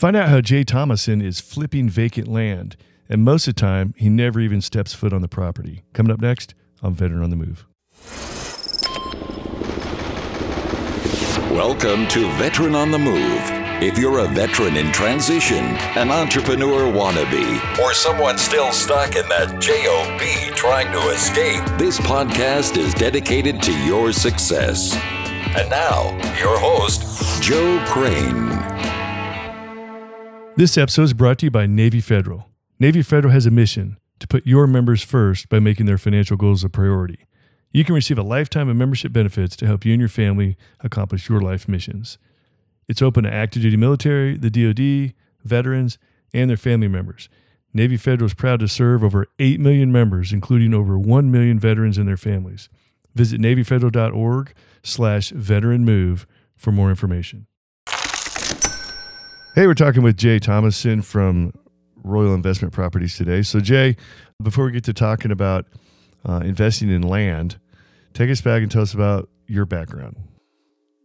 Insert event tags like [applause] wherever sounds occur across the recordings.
Find out how Jay Thomason is flipping vacant land, and most of the time, he never even steps foot on the property. Coming up next on Veteran on the Move. Welcome to Veteran on the Move. If you're a veteran in transition, an entrepreneur wannabe, or someone still stuck in that JOB trying to escape, this podcast is dedicated to your success. And now, your host, Joe Crane. This episode is brought to you by Navy Federal. Navy Federal has a mission to put your members first by making their financial goals a priority. You can receive a lifetime of membership benefits to help you and your family accomplish your life missions. It's open to active duty military, the DoD, veterans, and their family members. Navy Federal is proud to serve over 8 million members, including over 1 million veterans and their families. Visit NavyFederal.org slash veteran move for more information. Hey, we're talking with Jay Thomason from Royal Investment Properties today. So, Jay, before we get to talking about uh, investing in land, take us back and tell us about your background.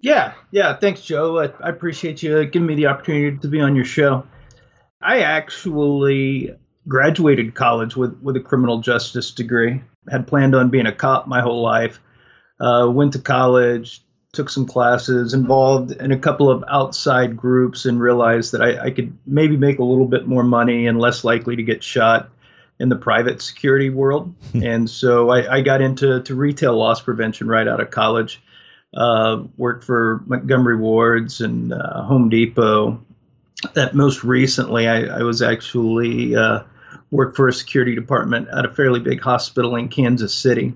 Yeah, yeah. Thanks, Joe. I, I appreciate you giving me the opportunity to be on your show. I actually graduated college with, with a criminal justice degree. Had planned on being a cop my whole life. Uh, went to college, took some classes, involved in a couple of outside groups, and realized that I, I could maybe make a little bit more money and less likely to get shot in the private security world. [laughs] and so I, I, got into to retail loss prevention right out of college. Uh, worked for Montgomery Wards and uh, Home Depot. That most recently, I, I was actually uh, worked for a security department at a fairly big hospital in Kansas City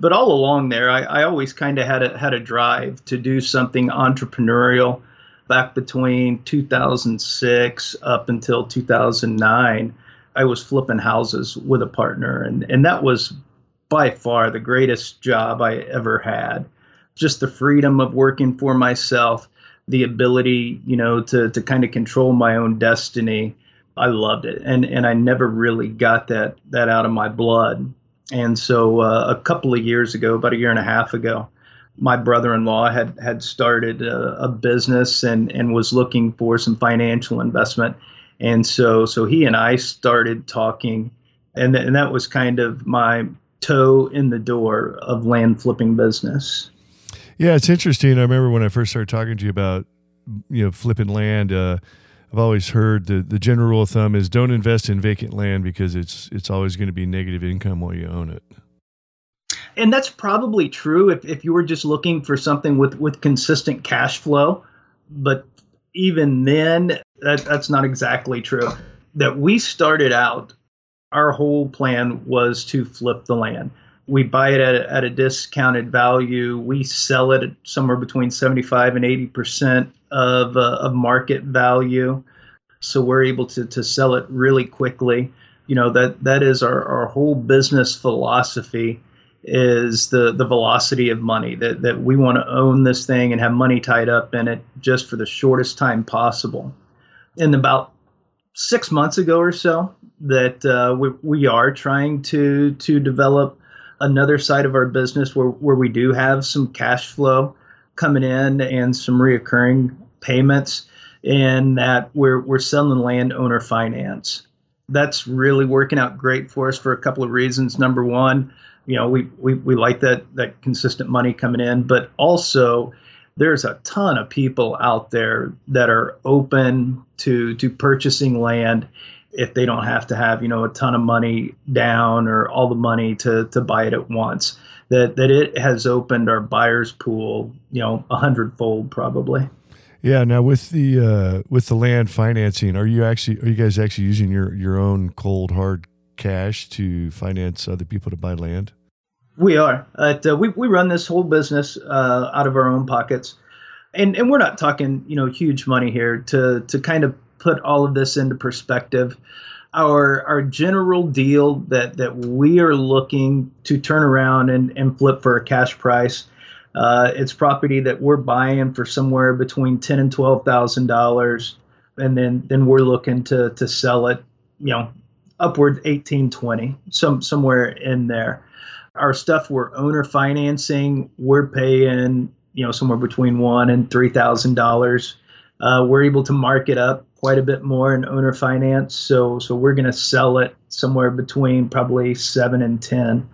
but all along there, I, I always kind of had a had a drive to do something entrepreneurial. Back between 2006 up until 2009, I was flipping houses with a partner, and and that was by far the greatest job I ever had. Just the freedom of working for myself, the ability, you know, to to kind of control my own destiny. I loved it, and and I never really got that that out of my blood. And so uh, a couple of years ago, about a year and a half ago, my brother-in-law had had started a, a, business and and was looking for some financial investment. And so so he and I started talking, and th- and that was kind of my toe in the door of land flipping business. Yeah, it's interesting. I remember when I first started talking to you about you know flipping land. Uh, I've always heard the, the general rule of thumb is don't invest in vacant land because it's it's always going to be negative income while you own it. And that's probably true if, if you were just looking for something with, with consistent cash flow. But even then, that, that's not exactly true. That we started out, our whole plan was to flip the land. We buy it at a, at a discounted value. We sell it somewhere between 75 and 80 percent of, uh, of market value. So we're able to, to sell it really quickly. You know, that, that is our, our whole business philosophy is the, the velocity of money that, that we want to own this thing and have money tied up in it just for the shortest time possible. And about six months ago or so that uh, we, we are trying to, to develop another side of our business where, where we do have some cash flow coming in and some reoccurring payments, and that we're we're selling landowner finance. That's really working out great for us for a couple of reasons. Number one, you know, we we, we like that that consistent money coming in, but also there's a ton of people out there that are open to to purchasing land if they don't have to have you know a ton of money down or all the money to to buy it at once that that it has opened our buyers pool you know a hundredfold probably yeah. Now with the uh, with the land financing, are you actually are you guys actually using your your own cold hard cash to finance other people to buy land? We are. Uh, we we run this whole business uh, out of our own pockets, and and we're not talking you know huge money here to to kind of put all of this into perspective. Our our general deal that that we are looking to turn around and, and flip for a cash price uh, it's property that we're buying for somewhere between ten and twelve thousand dollars, and then then we're looking to to sell it, you know, upward 18, 20, some somewhere in there. Our stuff we're owner financing, we're paying you know somewhere between one and three thousand uh, dollars. We're able to mark it up quite a bit more in owner finance. So so we're going to sell it somewhere between probably seven and ten,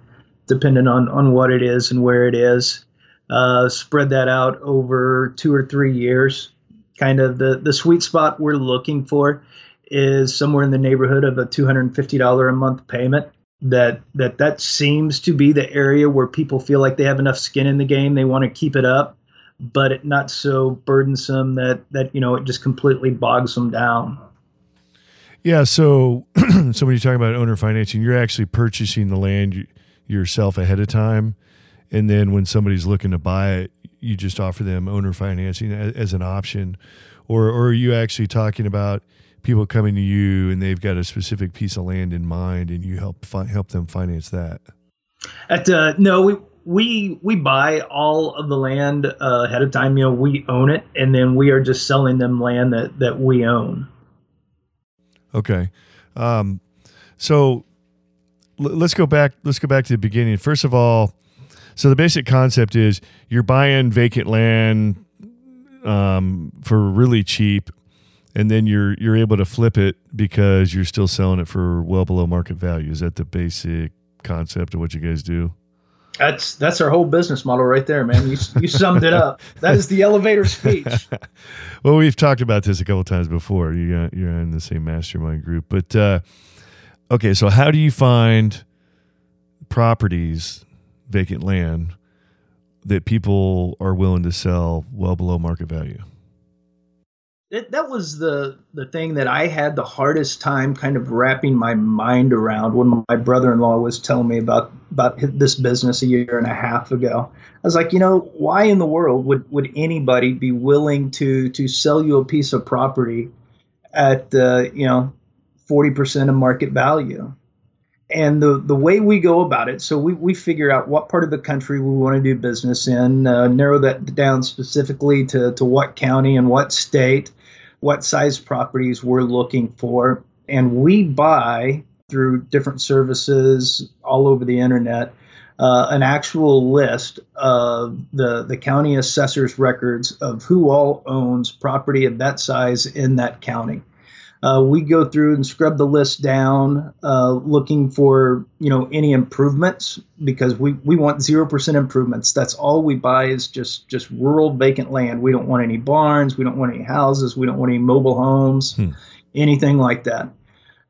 depending on on what it is and where it is. Uh, spread that out over two or three years. Kind of the the sweet spot we're looking for is somewhere in the neighborhood of a $250 a month payment that that that seems to be the area where people feel like they have enough skin in the game they want to keep it up but not so burdensome that that you know it just completely bogs them down. Yeah so [clears throat] so when you're talking about owner financing you're actually purchasing the land yourself ahead of time. And then when somebody's looking to buy it you just offer them owner financing as an option. Or or are you actually talking about people coming to you and they've got a specific piece of land in mind and you help fi- help them finance that? At uh, no we we we buy all of the land uh, ahead of time you know we own it and then we are just selling them land that that we own okay um, so l- let's go back let's go back to the beginning first of all so the basic concept is you're buying vacant land um, for really cheap and then you're you're able to flip it because you're still selling it for well below market value. Is that the basic concept of what you guys do? That's that's our whole business model right there, man. You you summed it up. That is the elevator speech. [laughs] well, we've talked about this a couple times before. You you're in the same mastermind group, but uh, okay. So how do you find properties, vacant land, that people are willing to sell well below market value? It, that was the the thing that I had the hardest time kind of wrapping my mind around when my brother-in-law was telling me about about this business a year and a half ago. I was like, you know, why in the world would would anybody be willing to to sell you a piece of property at uh, you know 40% of market value? and the the way we go about it so we, we figure out what part of the country we want to do business in uh, narrow that down specifically to, to what county and what state what size properties we're looking for. And we buy through different services all over the internet uh, an actual list of the, the county assessor's records of who all owns property of that size in that county uh, we go through and scrub the list down, uh, looking for you know any improvements because we, we want zero percent improvements. That's all we buy is just just rural vacant land. We don't want any barns. We don't want any houses. We don't want any mobile homes, hmm. anything like that.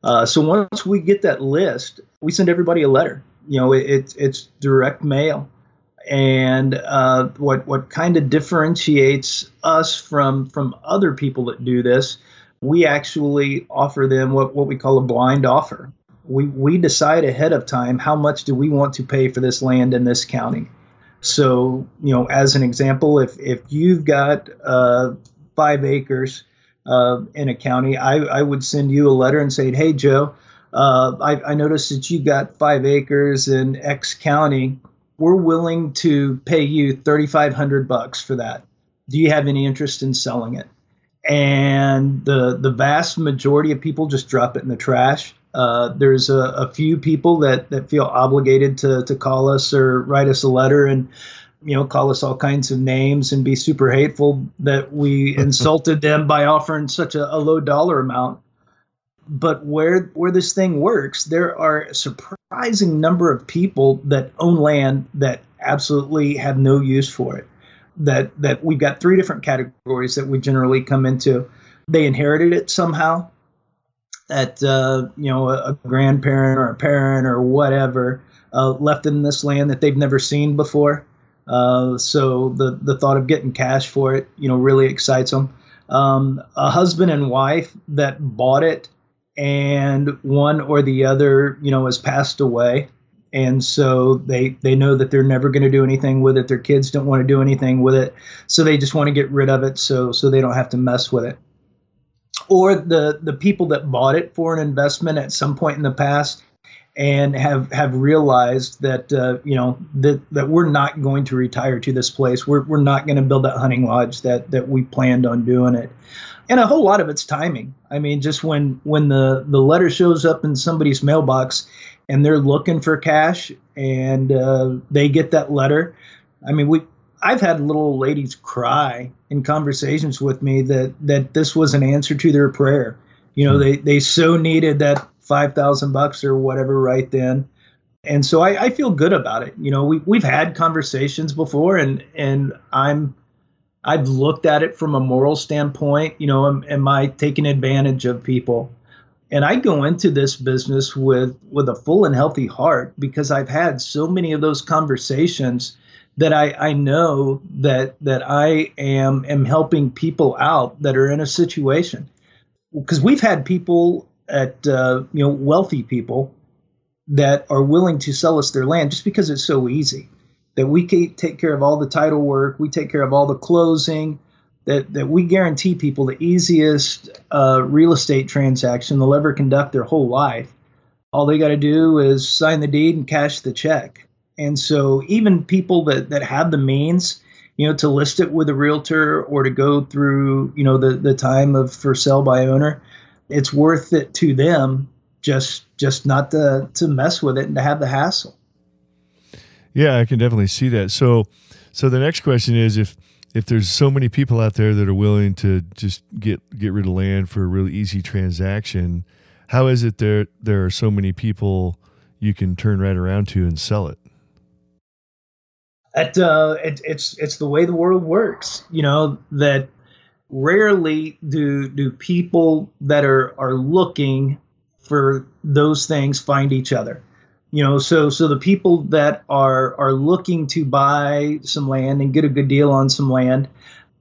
Uh, so once we get that list, we send everybody a letter. You know, it, it's it's direct mail and uh, what what kind of differentiates us from from other people that do this we actually offer them what, what we call a blind offer. We, we decide ahead of time how much do we want to pay for this land in this county. So, you know, as an example, if, if you've got uh, five acres uh, in a county, I, I would send you a letter and say, hey, Joe, uh, I, I noticed that you got five acres in X county. We're willing to pay you 3,500 bucks for that. Do you have any interest in selling it? And the the vast majority of people just drop it in the trash. Uh, there's a, a, few people that, that feel obligated to, to call us or write us a letter and you know call us all kinds of names and be super hateful that we [laughs] insulted them by offering such a, a low dollar amount. But where where this thing works, there are a surprising number of people that own land that absolutely have no use for it that that we've got three different categories that we generally come into. They inherited it somehow. That uh, you know, a, a, grandparent or a parent or whatever uh, left in this land that they've never seen before. Uh, so the the thought of getting cash for it, you know, really excites them. Um, a husband and wife that bought it, and one or the other, you know, has passed away and so they they know that they're never going to do anything with it. Their kids don't want to do anything with it. So they just want to get rid of it so so they don't have to mess with it. Or the the people that bought it for an investment at some point in the past and have have realized that uh, you know that that we're not going to retire to this place we're, we're not going to build that hunting lodge that that we planned on doing it and a whole lot of it's timing i mean just when when the the letter shows up in somebody's mailbox and they're looking for cash and uh, they get that letter. I mean, we I've had little ladies cry in conversations with me that that this was an answer to their prayer. You know, they they so needed that five thousand bucks or whatever right then, and so I, I feel good about it. You know, we we've had conversations before, and and I'm I've looked at it from a moral standpoint. You know, am, am I taking advantage of people? And I go into this business with with a full and healthy heart because I've had so many of those conversations that I, I know that that I am am helping people out that are in a situation because we've had people at uh, you know wealthy people that are willing to sell us their land just because it's so easy. That we take care of all the title work we take care of all the closing that, that we guarantee people the easiest uh, real estate transaction they'll ever conduct their whole life. All they got to do is sign the deed and cash the check. And so even people that, that have the means, you know, to list it with a realtor or to go through, you know, the, the time of for sale by owner, it's worth it to them just just not to to mess with it and to have the hassle. Yeah, I can definitely see that. So so the next question is if if there's so many people out there that are willing to just get get rid of land for a really easy transaction, how is it there there are so many people you can turn right around to and sell it? That uh, it, it's it's the way the world works. You know that rarely do do people that are are looking for those things find each other. You know, so so the people that are are looking to buy some land and get a good deal on some land,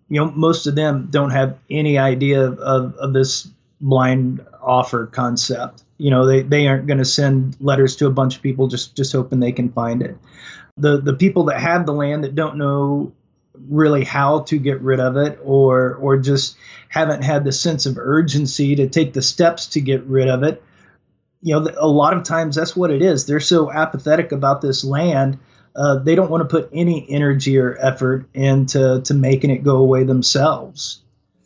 you know, most of them don't have any idea of, of, this blind offer concept. You know, they, they aren't going to send letters to a bunch of people just just hoping they can find it the the people that have the land that don't know really how to get rid of it or or just haven't had the sense of urgency to take the steps to get rid of it. You know a lot of times that's what it is. They're so apathetic about this land uh, they don't want to put any energy or effort into to making it go away themselves.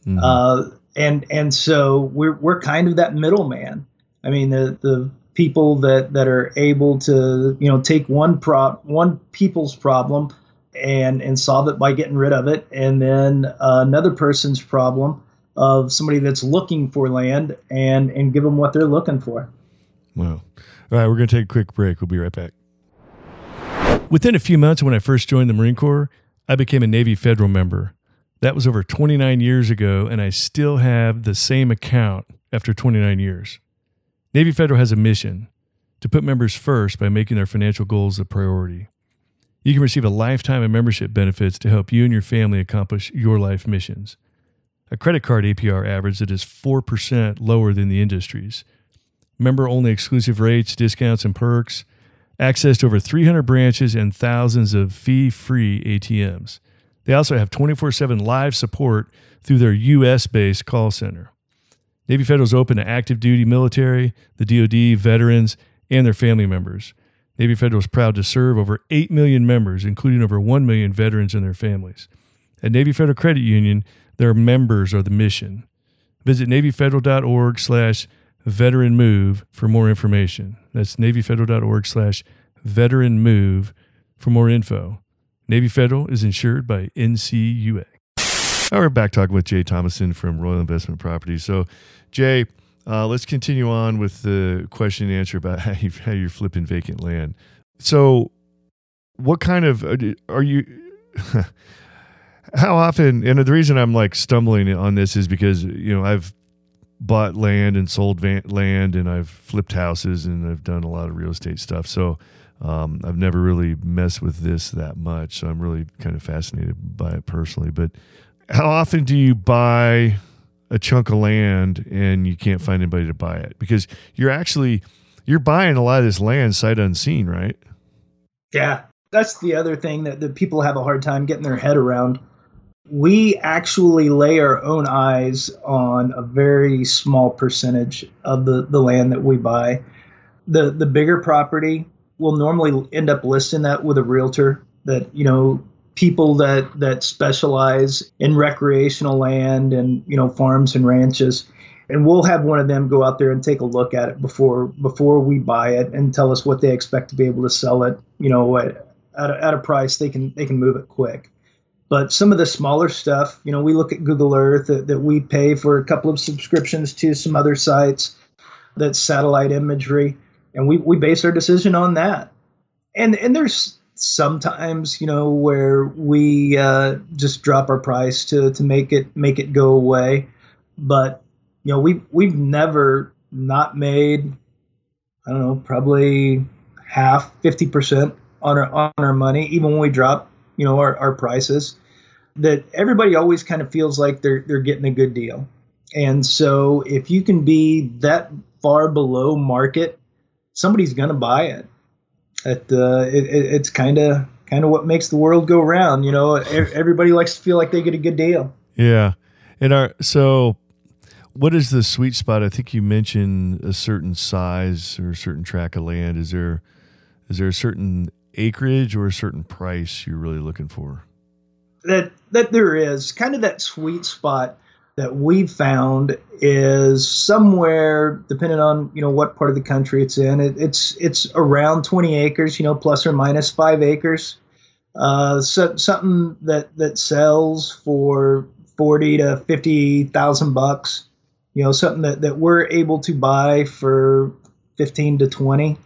Mm-hmm. uh, and and so we're we're kind of that middleman. I mean the the people that that are able to you know take one prop one people's problem and and solve it by getting rid of it. And then uh, another person's problem of somebody that's looking for land and and give them what they're looking for. Wow all right we're going to take a quick break. We'll be right back. Within a few months when i first joined the marine corps i became a navy federal member. That was over 29 years ago and i still have the same account after 29 years. Navy Federal has a mission to put members first by making their financial goals a priority. You can receive a lifetime of membership benefits to help you and your family accomplish your life missions. A credit card APR average that is 4% lower than the industry's. Member only exclusive rates, discounts, and perks. Access to over 300 branches and thousands of fee free ATMs. They also have 24 7 live support through their US based call center. Navy Federal is open to active duty military, the DoD, veterans, and their family members. Navy Federal is proud to serve over 8 million members, including over 1 million veterans and their families. At Navy Federal Credit Union, their members are the mission. Visit NavyFederal.org slash veteran move for more information. That's NavyFederal.org slash veteran move for more info. Navy Federal is insured by NCUA. Now we're back talking with Jay Thomason from Royal Investment Properties. So, Jay, uh, let's continue on with the question and answer about [laughs] how, you, how you're flipping vacant land. So, what kind of uh, are you? [laughs] how often? And the reason I'm like stumbling on this is because you know I've bought land and sold van, land, and I've flipped houses, and I've done a lot of real estate stuff. So. Um, I've never really messed with this that much, so I'm really kind of fascinated by it personally. But how often do you buy a chunk of land and you can't find anybody to buy it? Because you're actually you're buying a lot of this land sight unseen, right? Yeah. That's the other thing that, that people have a hard time getting their head around. We actually lay our own eyes on a very small percentage of the, the land that we buy. The the bigger property will normally end up listing that with a realtor that, you know, people that that specialize in recreational land and you know farms and ranches. And we'll have one of them go out there and take a look at it before before we buy it and tell us what they expect to be able to sell it you know at, at, a, at a price they can they can move it quick. But some of the smaller stuff, you know, we look at Google Earth that, that we pay for a couple of subscriptions to some other sites that's satellite imagery, and we, we base our decision on that. And and there's sometimes you know where we uh, just drop our price to to make it make it go away, but you know we we've never not made I don't know probably half fifty percent on our on our money even when we drop you know our, our prices that everybody always kind of feels like they're they're getting a good deal. And so if you can be that far below market somebody's going to buy it it, uh, it, it's kind of kind of what makes the world go round. You know, everybody likes to feel like they get a good deal. Yeah, and our so what is the sweet spot? I think you mentioned a certain size or a certain track of land. Is there is there a certain acreage or a certain price you're really looking for? That that there is kind of that sweet spot that we've found is somewhere, depending on you know what part of the country it's in. It, it's it's around 20 acres, you know, plus or minus five acres. Uh, so, something that that sells for 40 to 50 thousand bucks. You know, something that, that we're able to buy for 15 to 20.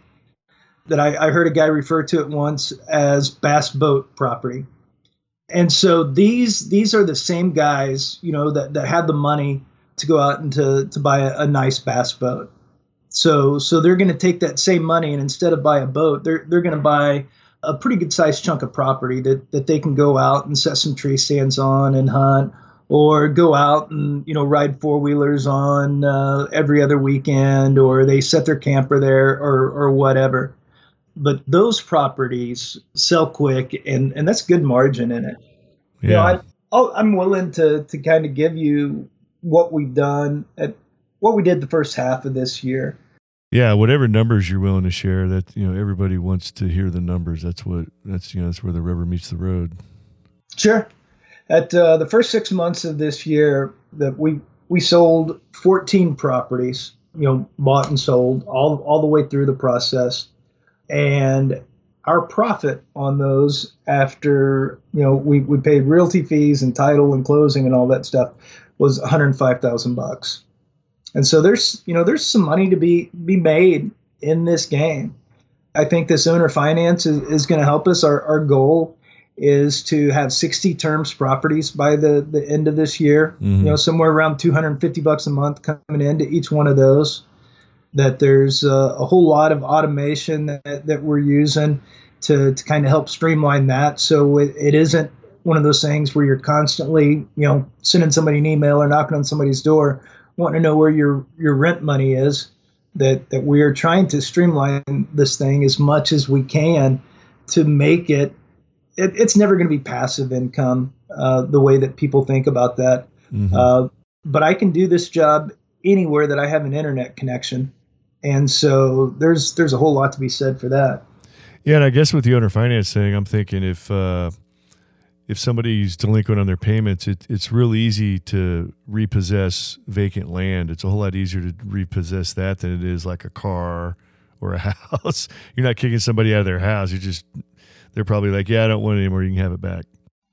That I, I heard a guy refer to it once as bass boat property and so these these are the same guys, you know, that, that had the money to go out and to, to buy a, a nice bass boat. So so they're going to take that same money and instead of buy a boat, they're they're going to buy a pretty good sized chunk of property that, that they can go out and set some tree stands on and hunt or go out and you know ride four wheelers on uh, every other weekend or they set their camper there or or whatever but those properties sell quick and and that's good margin in it. Yeah. you know I, i'm willing to to kind of give you what we've done at what we did the first half of this year. Yeah whatever numbers you're willing to share that you know everybody wants to hear the numbers. That's what that's you know that's where the river meets the road. Sure. At uh, the first six months of this year that we we sold 14 properties you know bought and sold all all the way through the process and our profit on those after you know we, we paid realty fees and title and closing and all that stuff was 105,000 bucks. And so there's you know there's some money to be be made in this game. I think this owner finance is, is going to help us. Our our goal is to have 60 terms properties by the the end of this year. Mm-hmm. You know somewhere around 250 bucks a month coming into each one of those that there's a, a whole lot of automation that, that we're using to, to kind of help streamline that. So it, it isn't one of those things where you're constantly, you know, sending somebody an email or knocking on somebody's door, wanting to know where your, your rent money is. That, that we are trying to streamline this thing as much as we can to make it, it it's never going to be passive income uh, the way that people think about that. Mm-hmm. Uh, but I can do this job anywhere that I have an internet connection and so there's there's a whole lot to be said for that. Yeah, and I guess with the owner finance thing, I'm thinking if uh, if somebody's delinquent on their payments, it, it's real easy to repossess vacant land. It's a whole lot easier to repossess that than it is like a car or a [laughs] house. You're not kicking somebody out of their house. You just they're probably like, yeah, I don't want it anymore. You can have it back.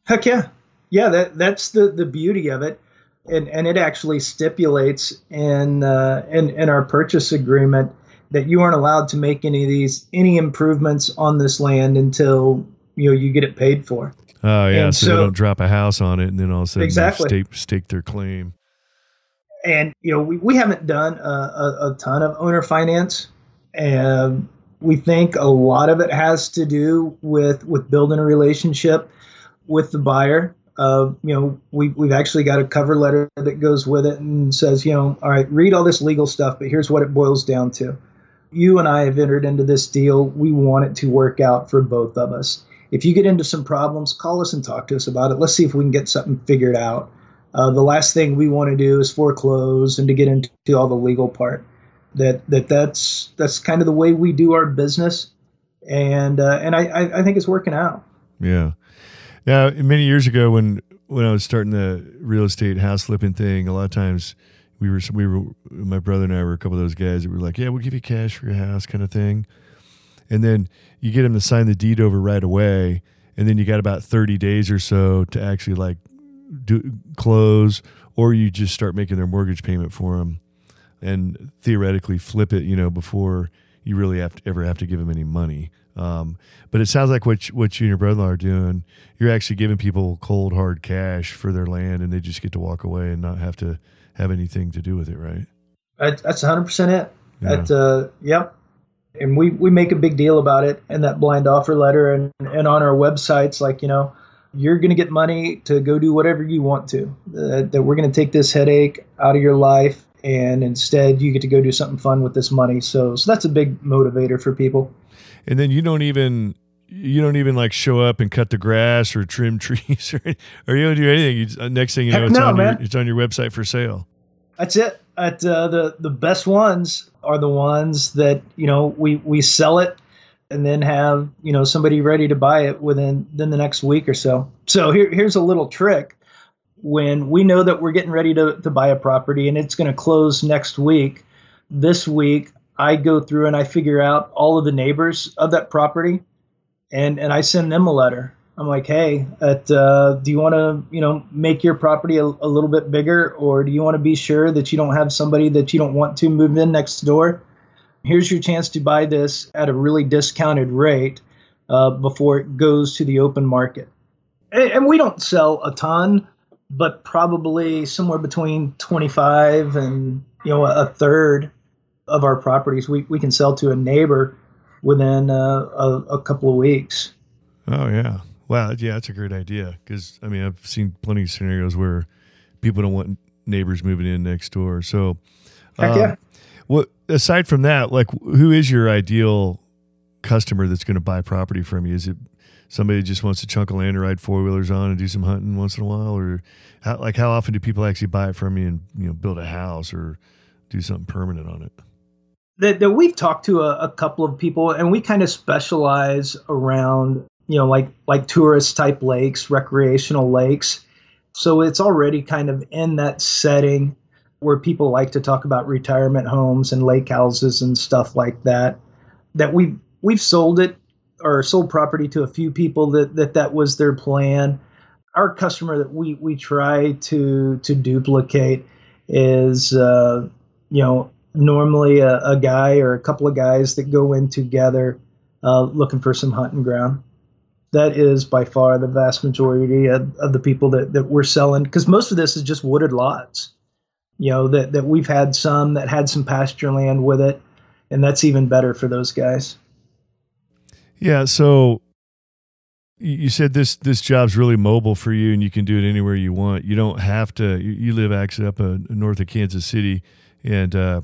Heck yeah, yeah. That that's the the beauty of it and, and it actually stipulates in, uh, in in our purchase agreement that you aren't allowed to make any of these any improvements on this land until you know you get it paid for. Oh yeah, so, so, they don't drop a house on it and then all of a sudden exactly. stake, stake their claim. And you know we, we haven't done a, a, a ton of owner finance, and we think a lot of it has to do with with building a relationship with the buyer uh, you know, we, we've actually got a cover letter that goes with it and says, you know, all right, read all this legal stuff, but here's what it boils down to. You and I have entered into this deal. We want it to work out for both of us. If you get into some problems, call us and talk to us about it. Let's see if we can get something figured out. Uh, the last thing we want to do is foreclose and to get into all the legal part. That that that's that's kind of the way we do our business, and uh, and I, I think it's working out. Yeah. Now, many years ago, when when I was starting the real estate house flipping thing, a lot of times we were we were my brother and I were a couple of those guys that were like, "Yeah, we'll give you cash for your house," kind of thing. And then you get them to sign the deed over right away, and then you got about 30 days or so to actually like do close or you just start making their mortgage payment for them and theoretically flip it you know before you really have to ever have to give them any money um, but it sounds like what you, what you and your brother-in-law are doing you're actually giving people cold hard cash for their land and they just get to walk away and not have to have anything to do with it right? That's 100% it. Yeah. That, uh, yep. And we we make a big deal about it in that blind offer letter and and on our websites like you know you're going to get money to go do whatever you want to. Uh, that we're going to take this headache out of your life and instead you get to go do something fun with this money so so that's a big motivator for people and then you don't even you don't even like show up and cut the grass or trim [laughs] trees or, or you don't do anything you, uh, next thing you know it's no, on man. your it's on your website for sale that's it at uh, the the best ones are the ones that you know we we sell it and then have you know somebody ready to buy it within then the next week or so. So here, here's a little trick. When we know that we're getting ready to, to buy a property and it's going to close next week, this week I go through and I figure out all of the neighbors of that property and, and I send them a letter I'm like, hey, at, uh, do you want to, you know, make your property a, a, little bit bigger, or do you want to be sure that you don't have somebody that you don't want to move in next door? Here's your chance to buy this at a really discounted rate uh, before it goes to the open market. And, and we don't sell a ton, but probably somewhere between 25 and you know a third of our properties we, we can sell to a neighbor within uh, a, a couple of weeks. Oh yeah, Wow, yeah, that's a great idea because I mean I've seen plenty of scenarios where people don't want neighbors moving in next door. So, um, yeah. What aside from that, like who is your ideal customer that's going to buy property from you? Is it somebody just wants to chunk of land to ride four wheelers on and do some hunting once in a while, or how, like how often do people actually buy it from you and you know build a house or do something permanent on it? That, that we've talked to a, a couple of people, and we kind of specialize around you know, like like tourist type lakes, recreational lakes. So it's already kind of in that setting where people like to talk about retirement homes and lake houses and stuff like that. That we've we've sold it or sold property to a few people that that, that was their plan. Our customer that we we try to to duplicate is uh, you know normally a, a, guy or a couple of guys that go in together uh, looking for some hunting ground. That is by far the vast majority of, of the people that, that we're selling because most of this is just wooded lots. You know that, that we've had some that had some pasture land with it and that's even better for those guys yeah so you said this this job's really mobile for you and you can do it anywhere you want you don't have to you, live actually up uh, north of kansas city and uh,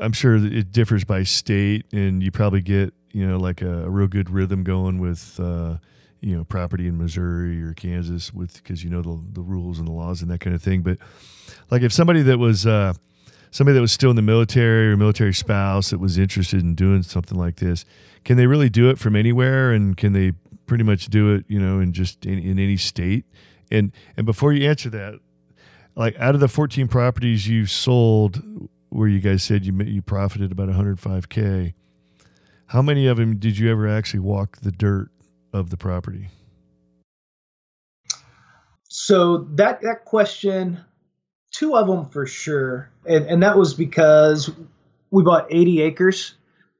i'm sure it differs by state and you probably get you know, like a, a real good rhythm going with, uh, you know, property in Missouri or Kansas with, because you know the, the rules and the laws and that kind of thing. But like if somebody that was, uh, somebody that was still in the military or military spouse that was interested in doing something like this, can they really do it from anywhere? And can they pretty much do it, you know, in just in, in any state? And, and before you answer that, like out of the 14 properties you sold where you guys said you you profited about 105k how many of them did you ever actually walk the dirt of the property? So that that question, two of them for sure, and and that was because we bought 80 acres,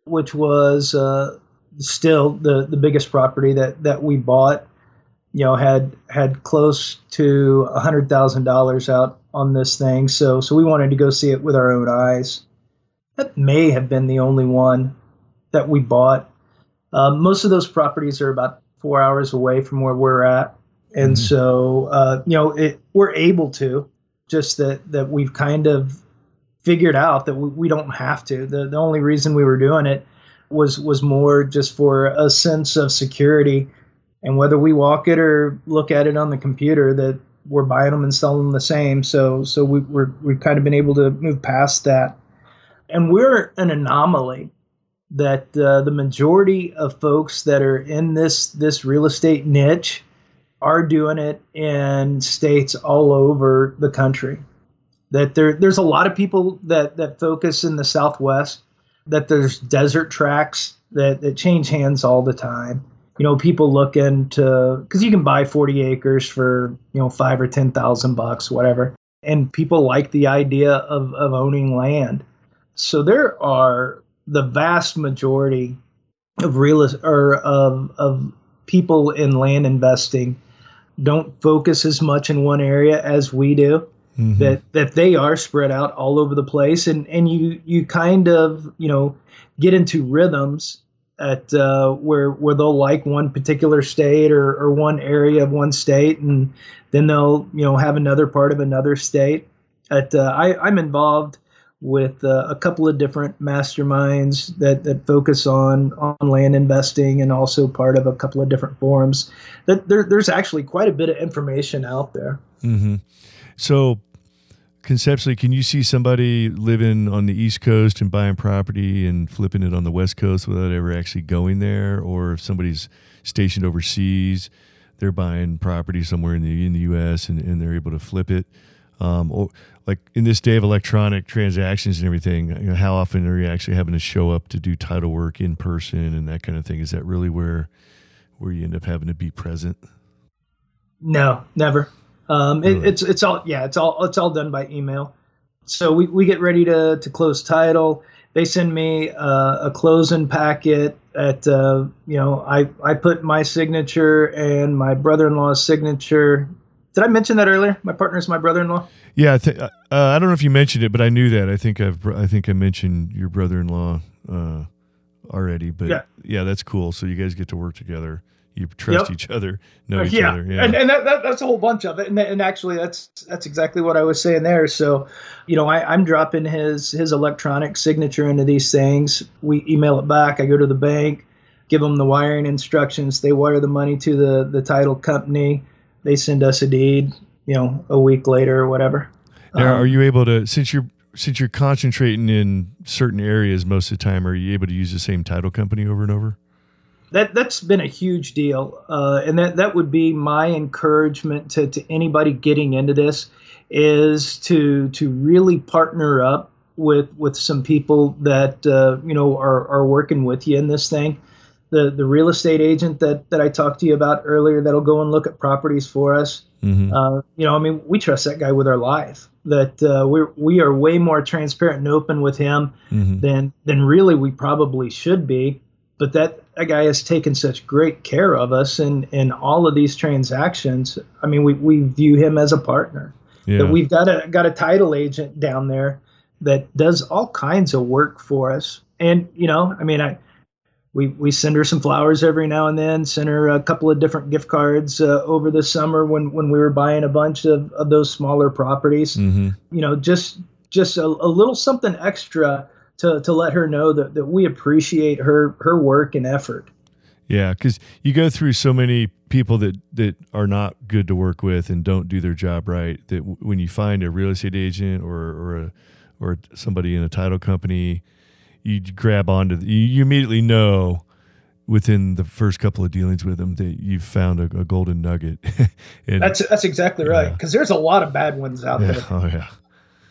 which was uh, still the the biggest property that that we bought. You know, had had close to a hundred thousand dollars out on this thing, so so we wanted to go see it with our own eyes. That may have been the only one that we bought. Uh, most of those properties are about four hours away from where we're at, and mm-hmm. so uh, you know it, we're able to. Just that that we've kind of figured out that we, we don't have to. The the only reason we were doing it was was more just for a sense of security, and whether we walk it or look at it on the computer, that we're buying them and selling them the same. So so we, we're we've kind of been able to move past that, and we're an anomaly that uh, the majority of folks that are in this this real estate niche are doing it in states all over the country. That there there's a lot of people that that focus in the Southwest. That there's desert tracks that that change hands all the time. you know, people looking to because you can buy 40 acres for you know five or ten thousand bucks, whatever, and people like the idea of of owning land. So there are the vast majority of real or of of people in land investing don't focus as much in one area as we do. Mm-hmm. That that they are spread out all over the place, and and you you kind of you know get into rhythms at uh, where where they'll like one particular state or, or one area of one state, and then they'll you know have another part of another state. At uh, I, I'm involved with uh, a couple of different masterminds that, that focus on on land investing and also part of a couple of different forums. That there, there's actually quite a bit of information out there. Mm-hmm. So conceptually, can you see somebody living on the East Coast and buying property and flipping it on the West Coast without ever actually going there? Or if somebody's stationed overseas, they're buying property somewhere in the in the U.S. and, and they're able to flip it. Um, or like in this day of electronic transactions and everything, you know, how often are you actually having to show up to do title work in person and that kind of thing? Is that really where where you end up having to be present? No, never. Um, it, it's it's all yeah, it's all it's all done by email. So we, we get ready to to close title. They send me uh, a closing packet. At uh, you know, I I put my signature and my brother-in-law's signature. Did I mention that earlier? My partner is my brother-in-law. Yeah, I think uh, I don't know if you mentioned it, but I knew that. I think I've I think I mentioned your brother-in-law uh, already. But yeah. yeah, that's cool. So you guys get to work together you trust yep. each other, know each yeah. other. Yeah, and, and that, that, that's a whole bunch of it. And, and actually, that's that's exactly what I was saying there. So, you know, I, I'm dropping his his electronic signature into these things. We email it back. I go to the bank, give them the wiring instructions. They wire the money to the the title company. They send us a deed. You know, a week later or whatever. Now, um, are you able to since you're since you're concentrating in certain areas most of the time, are you able to use the same title company over and over? That that's been a huge deal, uh, and that that would be my encouragement to, to anybody getting into this is to to really partner up with with some people that uh, you know are are working with you in this thing. The the real estate agent that that I talked to you about earlier that'll go and look at properties for us. Mm-hmm. Uh, you know, I mean, we trust that guy with our life. That uh, we're we are way more transparent and open with him mm-hmm. than than really we probably should be but that, that guy has taken such great care of us in, in all of these transactions. I mean, we, we view him as a partner. Yeah. That we've got a got a title agent down there that does all kinds of work for us. And you know, I mean, I we we send her some flowers every now and then. Send her a couple of different gift cards uh, over the summer when when we were buying a bunch of, of those smaller properties. Mm-hmm. You know, just just a, a little something extra to to let her know that, that we appreciate her her work and effort. Yeah, because you go through so many people that that are not good to work with and don't do their job right. That w- when you find a real estate agent or or a or somebody in a title company, you grab onto the, you, immediately know within the first couple of dealings with them that you've found a, a golden nugget. [laughs] and, that's that's exactly right. Because yeah. there's a lot of bad ones out yeah. there. [laughs] Oh yeah.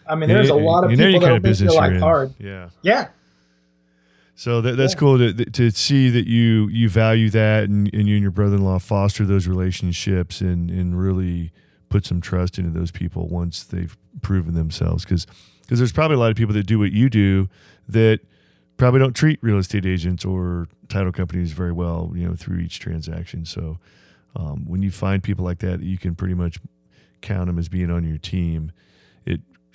I mean, there's a lot of people that think you like hard. Yeah. Yeah. So that, that's yeah. cool to, to see that you you value that and, and you and your brother-in-law foster those relationships and, and really put some trust into those people once they've proven themselves because because there's probably a lot of people that do what you do that probably don't treat real estate agents or title companies very well you know through each transaction so um, when you find people like that you can pretty much count them as being on your team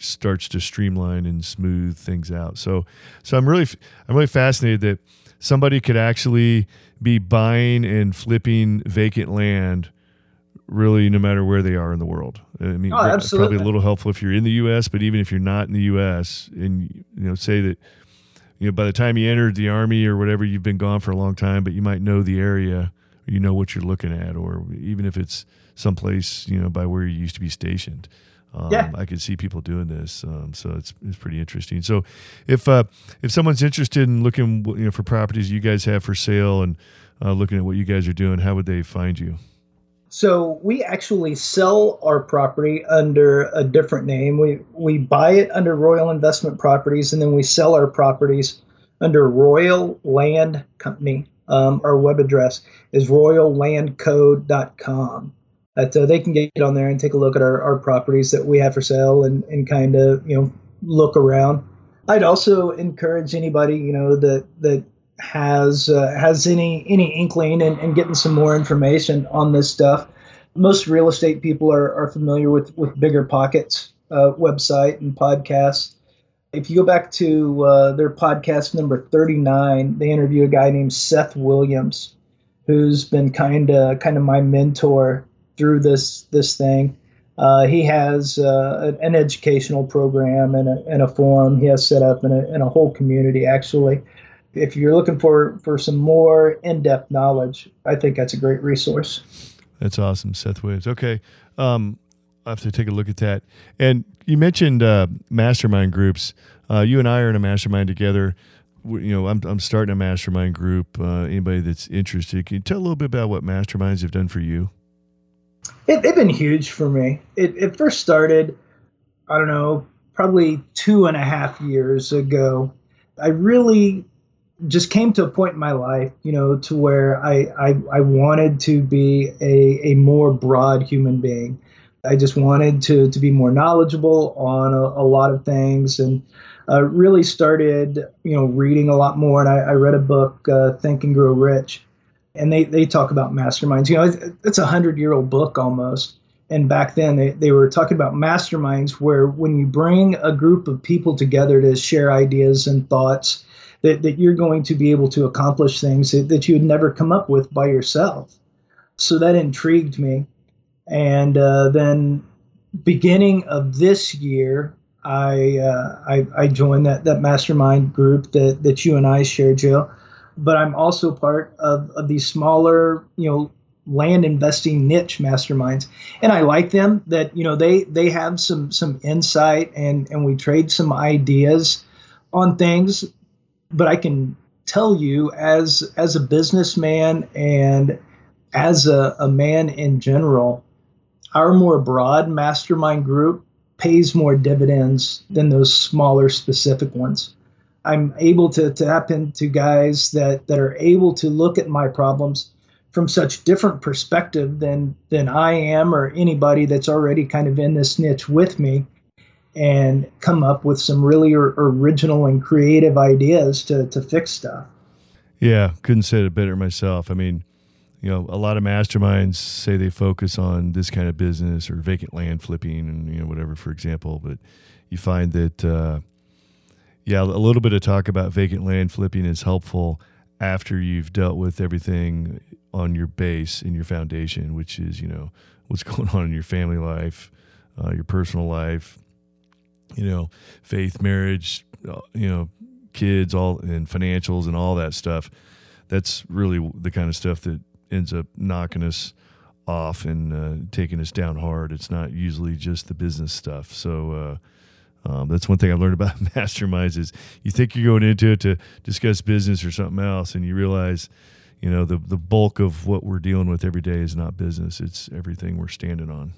starts to streamline and smooth things out. So, so I'm really, I'm really fascinated that somebody could actually be buying and flipping vacant land really no matter where they are in the world. I mean, oh, probably a little helpful if you're in the U.S., but even if you're not in the U.S. and you know, say that you know by the time you entered the army or whatever, you've been gone for a long time, but you might know the area, you know what you're looking at, or even if it's someplace you know by where you used to be stationed. Um, yeah. I could see people doing this, um, so it's it's pretty interesting. So, if uh, if someone's interested in looking you know for properties you guys have for sale and uh, looking at what you guys are doing, how would they find you? So we actually sell our property under a different name. We we buy it under Royal Investment Properties, and then we sell our properties under Royal Land Company um, our web address is royallandco.com. That uh, they can get on there and take a look at our, our properties that we have for sale and, and kind of you know look around. I'd also encourage anybody you know that that has uh, has any any inkling and, and getting some more information on this stuff. Most real estate people are, are familiar with with Bigger Pockets uh, website and podcasts. If you go back to uh, their podcast number 39, they interview a guy named Seth Williams, who's been kind of kind of my mentor through this this thing. Uh, he has uh, an educational program and a, and a forum he has set up in a, in a whole community actually. If you're looking for, for some more in depth knowledge, I think that's a great resource. That's awesome, Seth Williams. Okay. Um, i have to take a look at that. And you mentioned uh, mastermind groups. Uh, you and I are in a mastermind together. You know, I'm, I'm starting a mastermind group. Uh, anybody that's interested, can you tell a little bit about what masterminds have done for you? It, they've been huge for me. It, it first started, I don't know, probably two and a half years ago. I really just came to a point in my life, you know, to where I I, I wanted to be a, a more broad human being. I just wanted to to be more knowledgeable on a, a lot of things and uh, really started, you know, reading a lot more. And I, I read a book, uh, Think and Grow Rich, and they, they talk about masterminds. You know, it's a hundred year old book almost. And back then they, they were talking about masterminds where when you bring a group of people together to share ideas and thoughts, that, that you're going to be able to accomplish things that, that you would never come up with by yourself. So that intrigued me. And uh, then beginning of this year, I, uh, I, I joined that that mastermind group that that you and I share, Joe but I'm also part of, of these smaller, you know, land investing niche masterminds. And i like them that you know they they have some some insight and and we trade some ideas on things. But i can tell you as as a businessman and as a, a man in general our more broad mastermind group pays more dividends than those smaller specific ones I'm able to tap into guys that, that are able to look at my problems from such different perspective than than I am or anybody that's already kind of in this niche with me and come up with some really original and creative ideas to, to fix stuff. Yeah, couldn't say it better myself. I mean, you know, a lot of masterminds say they focus on this kind of business or vacant land flipping and you know whatever, for example. But you find that uh, yeah, a little bit of talk about vacant land flipping is helpful after you've dealt with everything on your base in your foundation, which is, you know, what's [laughs] going on in your family life, uh, your personal life, you know, faith, marriage, uh, you know, kids, all and financials and all that stuff. That's really the kind of stuff that ends up knocking us off and uh, taking us down hard. It's not usually just the business stuff. So, uh, um, that's one thing I learned about [laughs] masterminds is you think you're going into it to discuss business or something else, and you realize, you know, the the bulk of what we're dealing with every day is not business; it's everything we're standing on.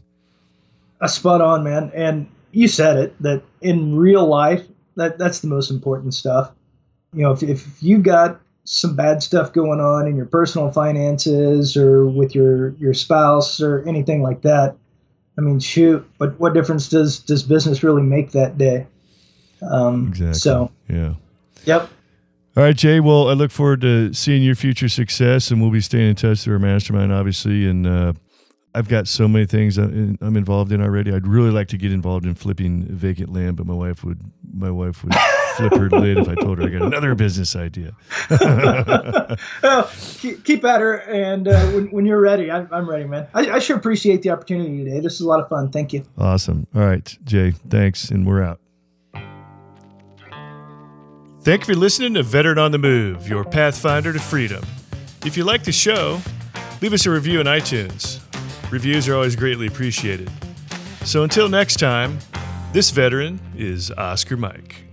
A spot on, man. And you said it that in real life, that that's the most important stuff. You know, if if you've got some bad stuff going on in your personal finances or with your your spouse or anything like that, I mean, shoot, but what difference does does business really make that day? Um, exactly. So yeah. Yep. All right, Jay. Well, I look forward to seeing your future success, and we'll be staying in touch through our mastermind, obviously. And uh, I've got so many things I'm involved in already. I'd really like to get involved in flipping vacant land, but my wife would my wife would [laughs] flip her lid if I told her I got another business idea. [laughs] well, keep, at her, and uh, when, when, you're ready, I'm, I'm ready, man. I, I sure appreciate the opportunity today. This is a lot of fun. Thank you. Awesome. All right, Jay. Thanks, and we're out. Thank you for listening to Veteran on the Move, your pathfinder to freedom. If you like the show, leave us a review on iTunes. Reviews are always greatly appreciated. So until next time, this veteran is Oscar Mike.